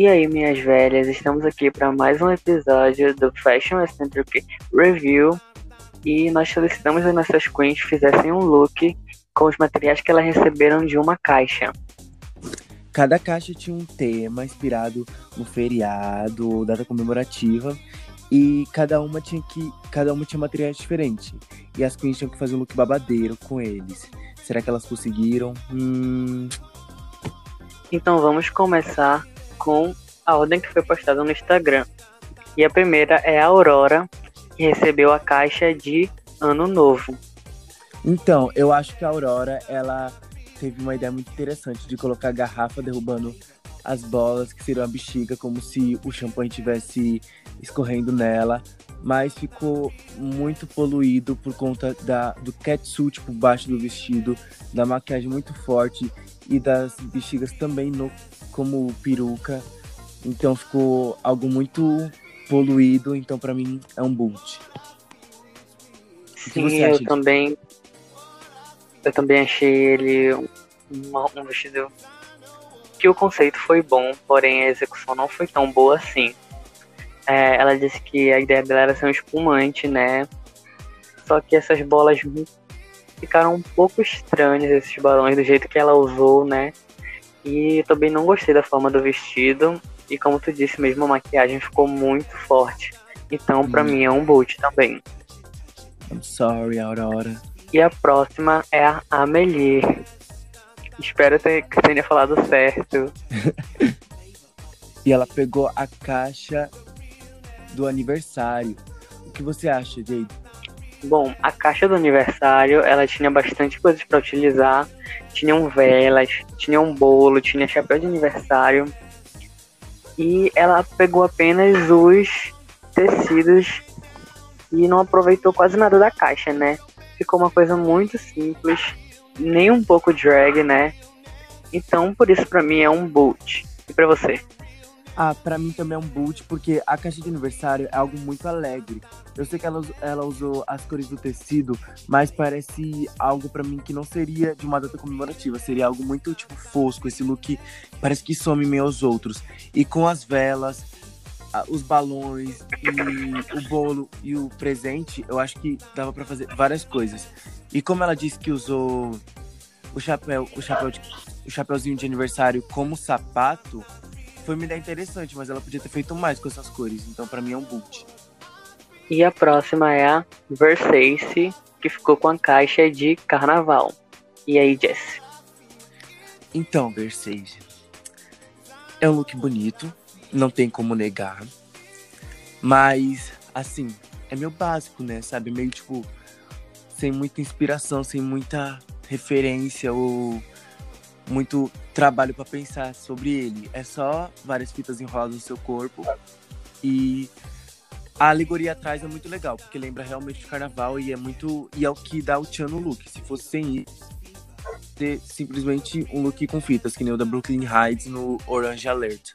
E aí, minhas velhas, estamos aqui para mais um episódio do Fashion Eccentric Review. E nós solicitamos que nossas queens fizessem um look com os materiais que elas receberam de uma caixa. Cada caixa tinha um tema inspirado no feriado, data comemorativa, e cada uma tinha que, cada uma tinha materiais diferentes. E as queens tinham que fazer um look babadeiro com eles. Será que elas conseguiram? Hum... Então vamos começar com a ordem que foi postada no Instagram. E a primeira é a Aurora, que recebeu a caixa de Ano Novo. Então, eu acho que a Aurora, ela teve uma ideia muito interessante de colocar a garrafa derrubando as bolas, que seria uma bexiga, como se o champanhe estivesse escorrendo nela. Mas ficou muito poluído por conta da, do catsuit por baixo do vestido, da maquiagem muito forte e das bexigas também no, como peruca. Então ficou algo muito poluído, então para mim é um boot. Sim, eu também eu também achei ele um, um vestido que o conceito foi bom, porém a execução não foi tão boa assim. É, ela disse que a ideia dela era ser um espumante, né? Só que essas bolas ficaram um pouco estranhas, esses balões, do jeito que ela usou, né? E também não gostei da forma do vestido. E como tu disse mesmo, a maquiagem ficou muito forte. Então, para hum. mim, é um boot também. I'm sorry, Aurora. E a próxima é a Amelie. Espero ter, que tenha falado certo. e ela pegou a caixa do aniversário. O que você acha, Jade? Bom, a caixa do aniversário, ela tinha bastante coisas para utilizar. Tinham velas, tinha um bolo, tinha chapéu de aniversário. E ela pegou apenas os tecidos e não aproveitou quase nada da caixa, né? Ficou uma coisa muito simples, nem um pouco drag, né? Então, por isso para mim é um boot. E para você? Ah, pra mim também é um boot, porque a caixa de aniversário é algo muito alegre. Eu sei que ela, ela usou as cores do tecido, mas parece algo para mim que não seria de uma data comemorativa. Seria algo muito, tipo, fosco. Esse look parece que some meio aos outros. E com as velas, os balões e o bolo e o presente, eu acho que dava para fazer várias coisas. E como ela disse que usou o chapéu, o chapéu de, o chapéuzinho de aniversário como sapato, foi uma ideia interessante, mas ela podia ter feito mais com essas cores. Então, para mim, é um boot. E a próxima é a Versace, que ficou com a caixa de carnaval. E aí, Jess? Então, Versace. É um look bonito, não tem como negar. Mas, assim, é meio básico, né? Sabe? Meio tipo, sem muita inspiração, sem muita referência ou muito trabalho para pensar sobre ele. É só várias fitas enroladas no seu corpo e a alegoria atrás é muito legal, porque lembra realmente de carnaval e é muito e é o que dá o tchan no look. Se fosse sem isso, ter simplesmente um look com fitas, que nem o da Brooklyn Heights no Orange Alert.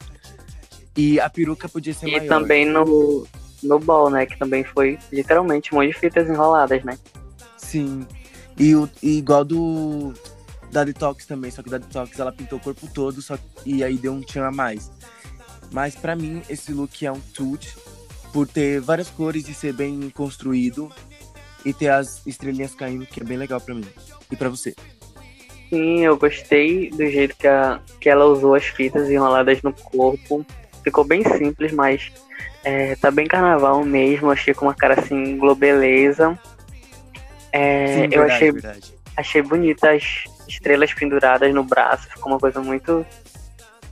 E a peruca podia ser e maior. E também no no ball, né, que também foi literalmente um monte de fitas enroladas, né? Sim. E, o, e igual do da Detox também, só que da Detox ela pintou o corpo todo, só e aí deu um tchan a mais. Mas para mim esse look é um tute por ter várias cores e ser bem construído e ter as estrelinhas caindo, que é bem legal para mim. E para você? Sim, eu gostei do jeito que, a, que ela usou as fitas enroladas no corpo. Ficou bem simples, mas é, tá bem carnaval mesmo. Achei com uma cara assim, globeleza. É, Sim, eu achei, verdade. achei bonitas estrelas penduradas no braço, ficou uma coisa muito.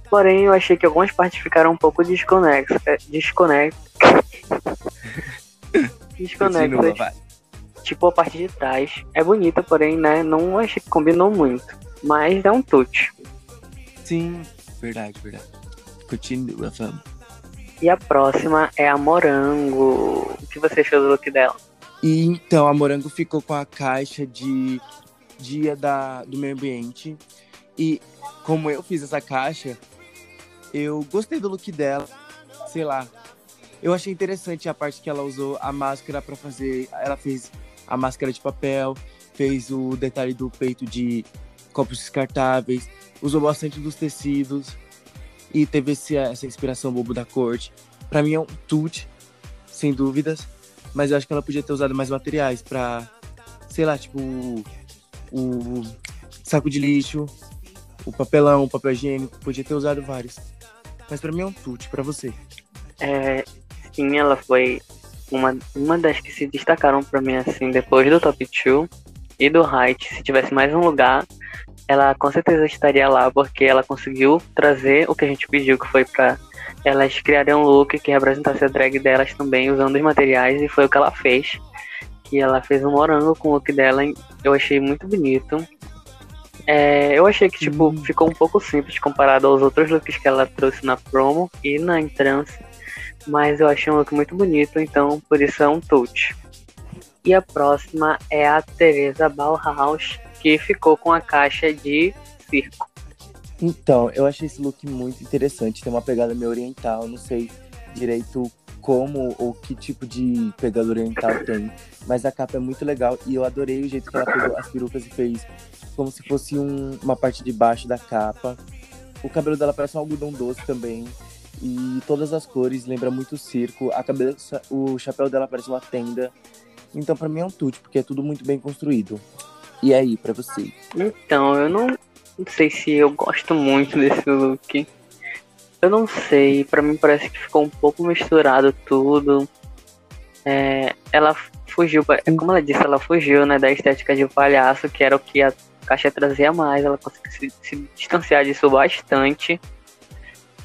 Porém, eu achei que algumas partes ficaram um pouco desconexas. É, desconexas. desconexas. Tipo a parte de trás. É bonita, porém, né? Não achei que combinou muito. Mas é um touch. Sim, verdade, verdade. Continua, vamos. E a próxima é a Morango. O que você achou do look dela? E então, a Morango ficou com a caixa de dia da, do meio ambiente. E como eu fiz essa caixa, eu gostei do look dela. Sei lá. Eu achei interessante a parte que ela usou a máscara para fazer. Ela fez a máscara de papel, fez o detalhe do peito de copos descartáveis, usou bastante dos tecidos. e teve esse, essa inspiração bobo da corte. Para mim é um tute, sem dúvidas, mas eu acho que ela podia ter usado mais materiais para, sei lá, tipo o, saco de lixo, o papelão, o papel higiênico, podia ter usado vários. Mas para mim é um tute, para você. É, sim, ela foi uma, uma das que se destacaram para mim assim depois do top 2 e do height. Se tivesse mais um lugar, ela com certeza estaria lá porque ela conseguiu trazer o que a gente pediu, que foi para elas criarem um look que representasse a drag delas também, usando os materiais, e foi o que ela fez. Que ela fez um morango com o look dela, eu achei muito bonito. É, eu achei que tipo, hum. ficou um pouco simples comparado aos outros looks que ela trouxe na promo e na entrance. Mas eu achei um look muito bonito, então por isso é um touch. E a próxima é a Teresa Bauhaus, que ficou com a caixa de circo. Então, eu achei esse look muito interessante. Tem uma pegada meio oriental, não sei direito como ou que tipo de pegada oriental tem. Mas a capa é muito legal e eu adorei o jeito que ela pegou as perucas e fez como se fosse um, uma parte de baixo da capa. O cabelo dela parece um algodão doce também. E todas as cores lembram muito o circo. A cabeça, o chapéu dela parece uma tenda. Então, para mim é um tute, porque é tudo muito bem construído. E aí, para você? Então, eu não, não sei se eu gosto muito desse look. Eu não sei, para mim parece que ficou um pouco misturado tudo. É, ela fugiu, é como ela disse, ela fugiu né, da estética de palhaço, que era o que a caixa trazia mais. Ela conseguiu se, se distanciar disso bastante.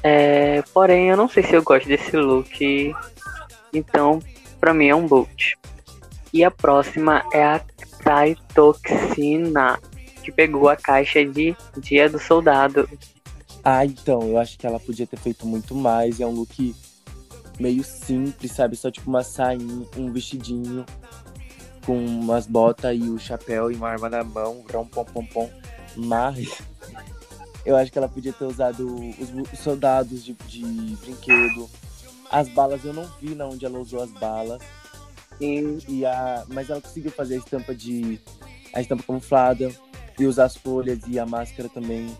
É, porém, eu não sei se eu gosto desse look. Então, para mim é um boot. E a próxima é a Taitoxina, que pegou a caixa de Dia do Soldado. Ah, então, eu acho que ela podia ter feito muito mais. É um look meio simples, sabe? Só tipo uma sainha, um vestidinho com umas botas e o chapéu e uma arma na mão, um pom pom pom. Mas eu acho que ela podia ter usado os, os soldados de, de, brinquedo. As balas eu não vi na onde ela usou as balas. E, e a, mas ela conseguiu fazer a estampa de. a estampa camuflada e usar as folhas e a máscara também.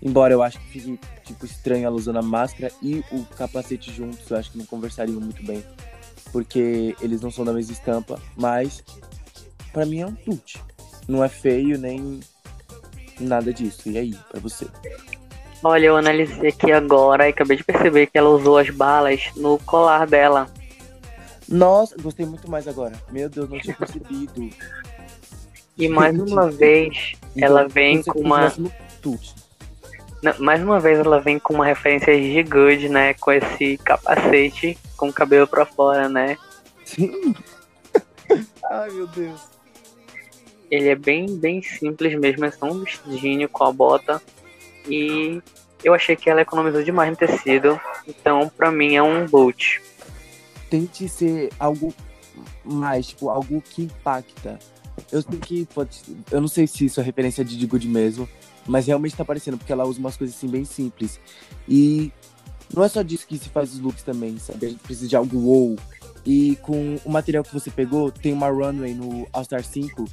Embora eu acho que fique tipo estranho ela usando a máscara e o capacete juntos, eu acho que não conversariam muito bem. Porque eles não são da mesma estampa, mas para mim é um tute. Não é feio nem nada disso. E aí, para você? Olha, eu analisei aqui agora e acabei de perceber que ela usou as balas no colar dela. Nossa, gostei muito mais agora. Meu Deus, não tinha percebido. E mais uma vez, então, ela vem com uma. Não, mais uma vez ela vem com uma referência de Good, né? Com esse capacete com o cabelo pra fora, né? Sim. Ai, meu Deus. Ele é bem, bem simples mesmo, é só um vestidinho com a bota. E eu achei que ela economizou demais no tecido. Então, pra mim, é um boot tente ser algo mais, tipo, algo que impacta. Eu sei que pode. Eu não sei se isso é referência de Good mesmo, mas realmente tá parecendo, porque ela usa umas coisas assim bem simples. E não é só disso que se faz os looks também, sabe? A gente precisa de algo wow. E com o material que você pegou, tem uma runway no All Star 5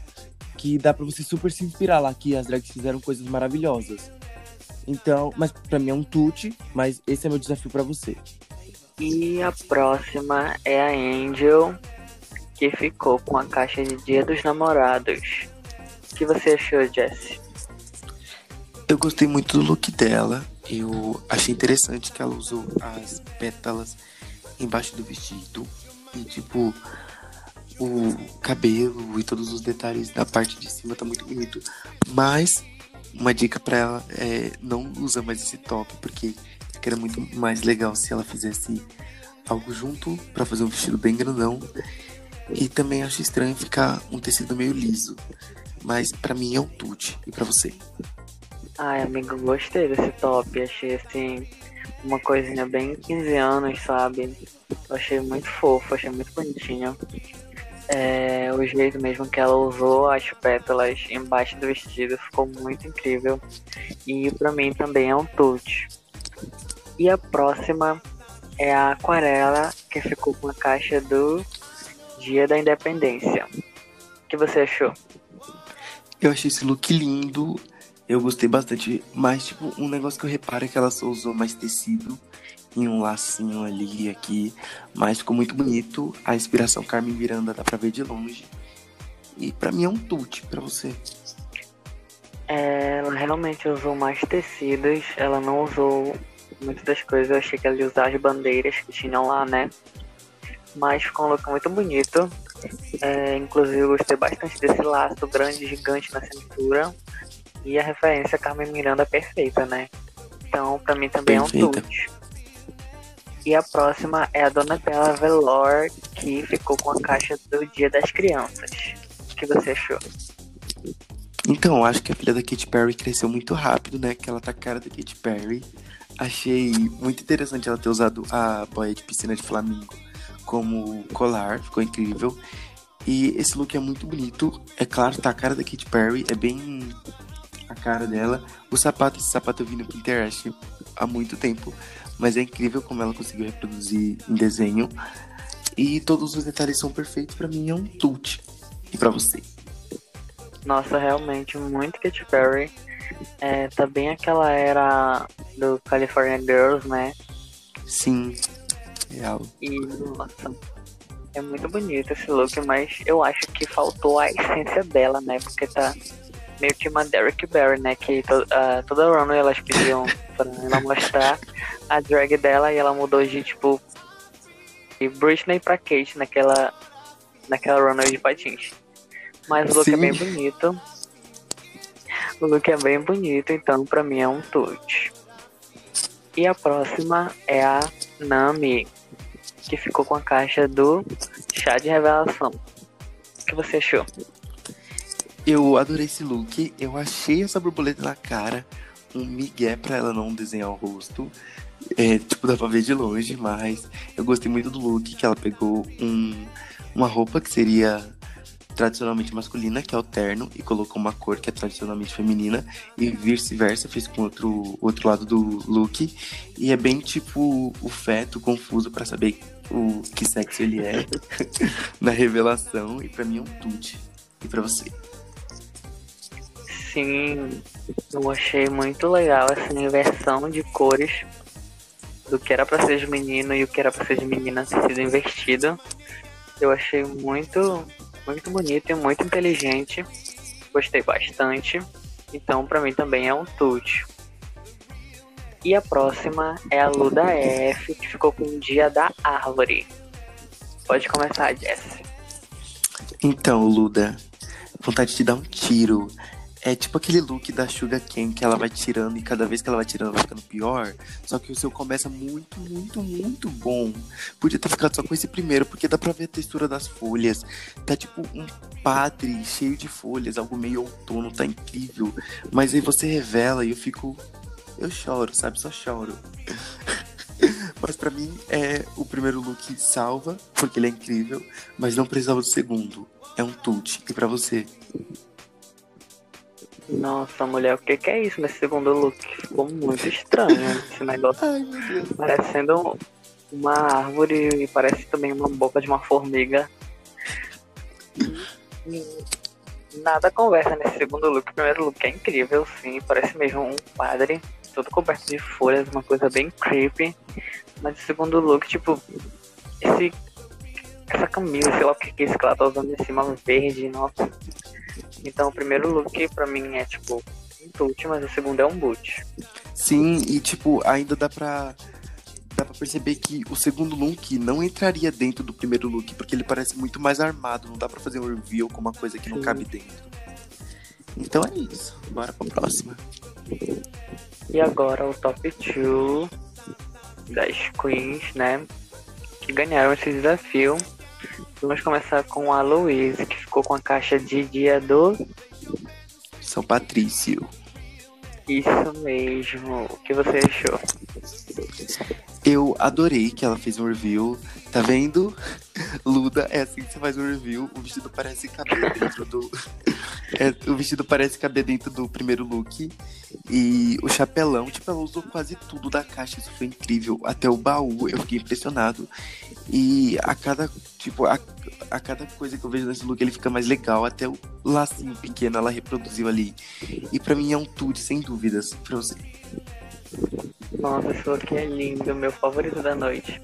que dá pra você super se inspirar lá, que as drags fizeram coisas maravilhosas. Então, mas pra mim é um tute, mas esse é meu desafio para você. E a próxima é a Angel, que ficou com a caixa de Dia dos Namorados. O que você achou, Jess? Eu gostei muito do look dela. Eu achei interessante que ela usou as pétalas embaixo do vestido. E tipo, o cabelo e todos os detalhes da parte de cima tá muito bonito. Mas uma dica para ela é não usa mais esse top, porque que era muito mais legal se ela fizesse algo junto para fazer um vestido bem grandão. E também acho estranho ficar um tecido meio liso. Mas para mim é um tute. E para você? Ai, amigo, gostei desse top. Achei assim uma coisinha bem 15 anos, sabe? Achei muito fofo, achei muito bonitinho. É, o jeito mesmo que ela usou as pétalas embaixo do vestido ficou muito incrível. E para mim também é um tute. E a próxima é a aquarela, que ficou com a caixa do Dia da Independência. O que você achou? Eu achei esse look lindo. Eu gostei bastante, mas tipo, um negócio que eu reparo é que ela só usou mais tecido em um lacinho ali aqui, mas ficou muito bonito. A inspiração Carmen Miranda dá pra ver de longe. E para mim é um tute para você. É, ela realmente usou mais tecidos, ela não usou muitas das coisas, eu achei que ela ia usar as bandeiras que tinham lá, né? Mas ficou um look muito bonito. É, inclusive eu gostei bastante desse laço grande, gigante na cintura. E a referência Carmen Miranda é perfeita, né? Então, pra mim também Perfeita. é um tute. E a próxima é a Donatella Velor, que ficou com a caixa do Dia das Crianças. O que você achou? Então, acho que a filha da Katy Perry cresceu muito rápido, né? Que ela tá cara da Katy Perry. Achei muito interessante ela ter usado a boia de piscina de flamingo como colar, ficou incrível. E esse look é muito bonito. É claro, tá a cara da Katy Perry, é bem cara dela. O sapato, esse sapato eu vi no Pinterest há muito tempo, mas é incrível como ela conseguiu reproduzir em desenho. E todos os detalhes são perfeitos, para mim é um tute. E para você? Nossa, realmente, muito Katy Perry. É, tá bem aquela era do California Girls, né? Sim, real. E, nossa, é muito bonito esse look, mas eu acho que faltou a essência dela, né? Porque tá meio que uma Derek Barry, né? Que to, uh, toda runway elas pediam pra ela mostrar a drag dela e ela mudou de tipo de Britney pra Kate naquela, naquela runway de patins. Mas o look Sim. é bem bonito. O look é bem bonito, então pra mim é um touch. E a próxima é a Nami, que ficou com a caixa do chá de revelação. O que você achou? Eu adorei esse look. Eu achei essa borboleta na cara um migué pra ela não desenhar o rosto. É, tipo, dá pra ver de longe, mas eu gostei muito do look, que ela pegou um, uma roupa que seria tradicionalmente masculina, que é o terno, e colocou uma cor que é tradicionalmente feminina, e vice-versa, fez com outro outro lado do look. E é bem tipo o feto confuso para saber o que sexo ele é na revelação, e para mim é um tute. E para você? Sim, eu achei muito legal essa inversão de cores do que era para ser de menino e o que era para ser de menina ter sido invertido. Eu achei muito muito bonito e muito inteligente. Gostei bastante. Então, para mim também é um tute. E a próxima é a Luda F, que ficou com o Dia da Árvore. Pode começar, Jess. Então, Luda, vontade de dar um tiro. É tipo aquele look da Sugar Cane que ela vai tirando e cada vez que ela vai tirando vai ficando pior. Só que o seu começa muito, muito, muito bom. Podia ter ficado só com esse primeiro, porque dá pra ver a textura das folhas. Tá tipo um padre cheio de folhas, algo meio outono, tá incrível. Mas aí você revela e eu fico. Eu choro, sabe? Só choro. Mas para mim é o primeiro look salva, porque ele é incrível, mas não precisava do segundo. É um tute. E para você? Nossa, mulher, o que, que é isso nesse segundo look? Ficou muito estranho esse negócio. Ai, meu Deus. Parecendo uma árvore e parece também uma boca de uma formiga. Nada conversa nesse segundo look. O primeiro look é incrível, sim. Parece mesmo um padre, todo coberto de folhas, uma coisa bem creepy. Mas o segundo look, tipo, esse. Essa camisa, sei lá o que é isso que ela tá usando em cima verde, nossa. Então o primeiro look pra mim é tipo um tute, mas o segundo é um boot. Sim, e tipo, ainda dá pra. Dá pra perceber que o segundo look não entraria dentro do primeiro look, porque ele parece muito mais armado, não dá pra fazer um reveal com uma coisa que não Sim. cabe dentro. Então é isso. Bora pra próxima. E agora o top 2 das queens, né? Que ganharam esse desafio. Vamos começar com a Louise, que ficou com a caixa de dia do São Patrício. Isso mesmo. O que você achou? Eu adorei que ela fez um review. Tá vendo? Luda, é assim que você faz um review. O vestido parece caber dentro do, É, o vestido parece caber dentro do primeiro look. E o chapelão, tipo, ela usou quase tudo da caixa, isso foi incrível. Até o baú, eu fiquei impressionado. E a cada, tipo, a, a cada coisa que eu vejo nesse look, ele fica mais legal. Até o lacinho pequeno ela reproduziu ali. E para mim é um tudo, sem dúvidas, pra você. Nossa, esse look é lindo, meu favorito da noite.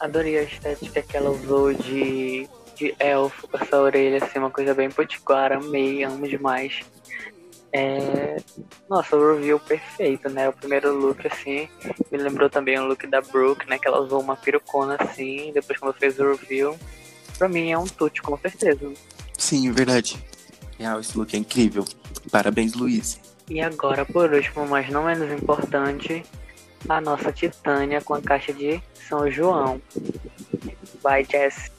Adorei a estética que ela usou de, de elfo com essa orelha, assim, uma coisa bem potiguar, amei, amo demais. É... Nossa, o review perfeito, né? O primeiro look, assim, me lembrou também o look da Brooke, né? Que ela usou uma perucona, assim, depois quando fez o review. Pra mim é um tute, com certeza. Sim, verdade. Real, esse look é incrível. Parabéns, Luiz. E agora, por último, mas não menos importante, a nossa Titânia com a caixa de São João. Vai, Jess.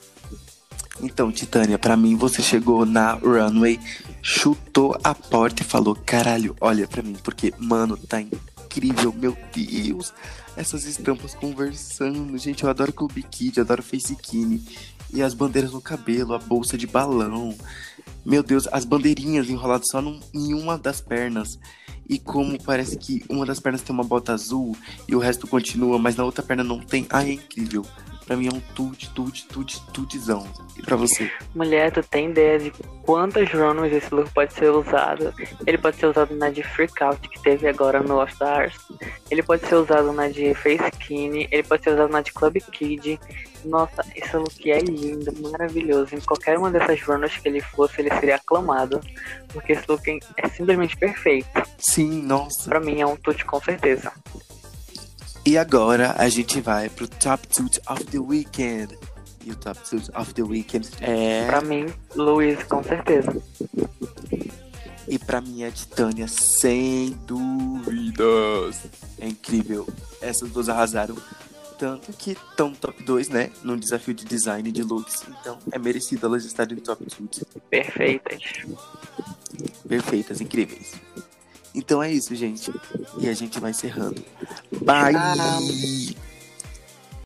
Então, Titânia, para mim você chegou na runway, chutou a porta e falou: caralho, olha para mim, porque, mano, tá incrível, meu Deus. Essas estampas conversando. Gente, eu adoro Clube Kid, adoro Face Kine. E as bandeiras no cabelo, a bolsa de balão. Meu Deus, as bandeirinhas enroladas só num, em uma das pernas. E como parece que uma das pernas tem uma bota azul e o resto continua, mas na outra perna não tem. Ah, é incrível. Pra mim é um tute, tute, tute, tutezão. E pra você? Mulher, tu tem ideia de quantas runways esse look pode ser usado? Ele pode ser usado na de Freak Out, que teve agora no All Stars. Ele pode ser usado na de Face Skinny. Ele pode ser usado na de Club Kid. Nossa, esse look é lindo, maravilhoso. Em qualquer uma dessas runways que ele fosse, ele seria aclamado. Porque esse look é simplesmente perfeito. Sim, nossa. Pra mim é um tute com certeza. E agora a gente vai pro Top Toot of the Weekend. E o Top Toot of the Weekend é. Pra mim, Luiz, com certeza. E pra mim é Titânia, sem dúvidas. É incrível. Essas duas arrasaram. Tanto que estão top 2, né? Num desafio de design de looks. Então é merecido elas estarem no top 2. Perfeitas. Perfeitas, incríveis. Então é isso, gente. E a gente vai encerrando. Bye!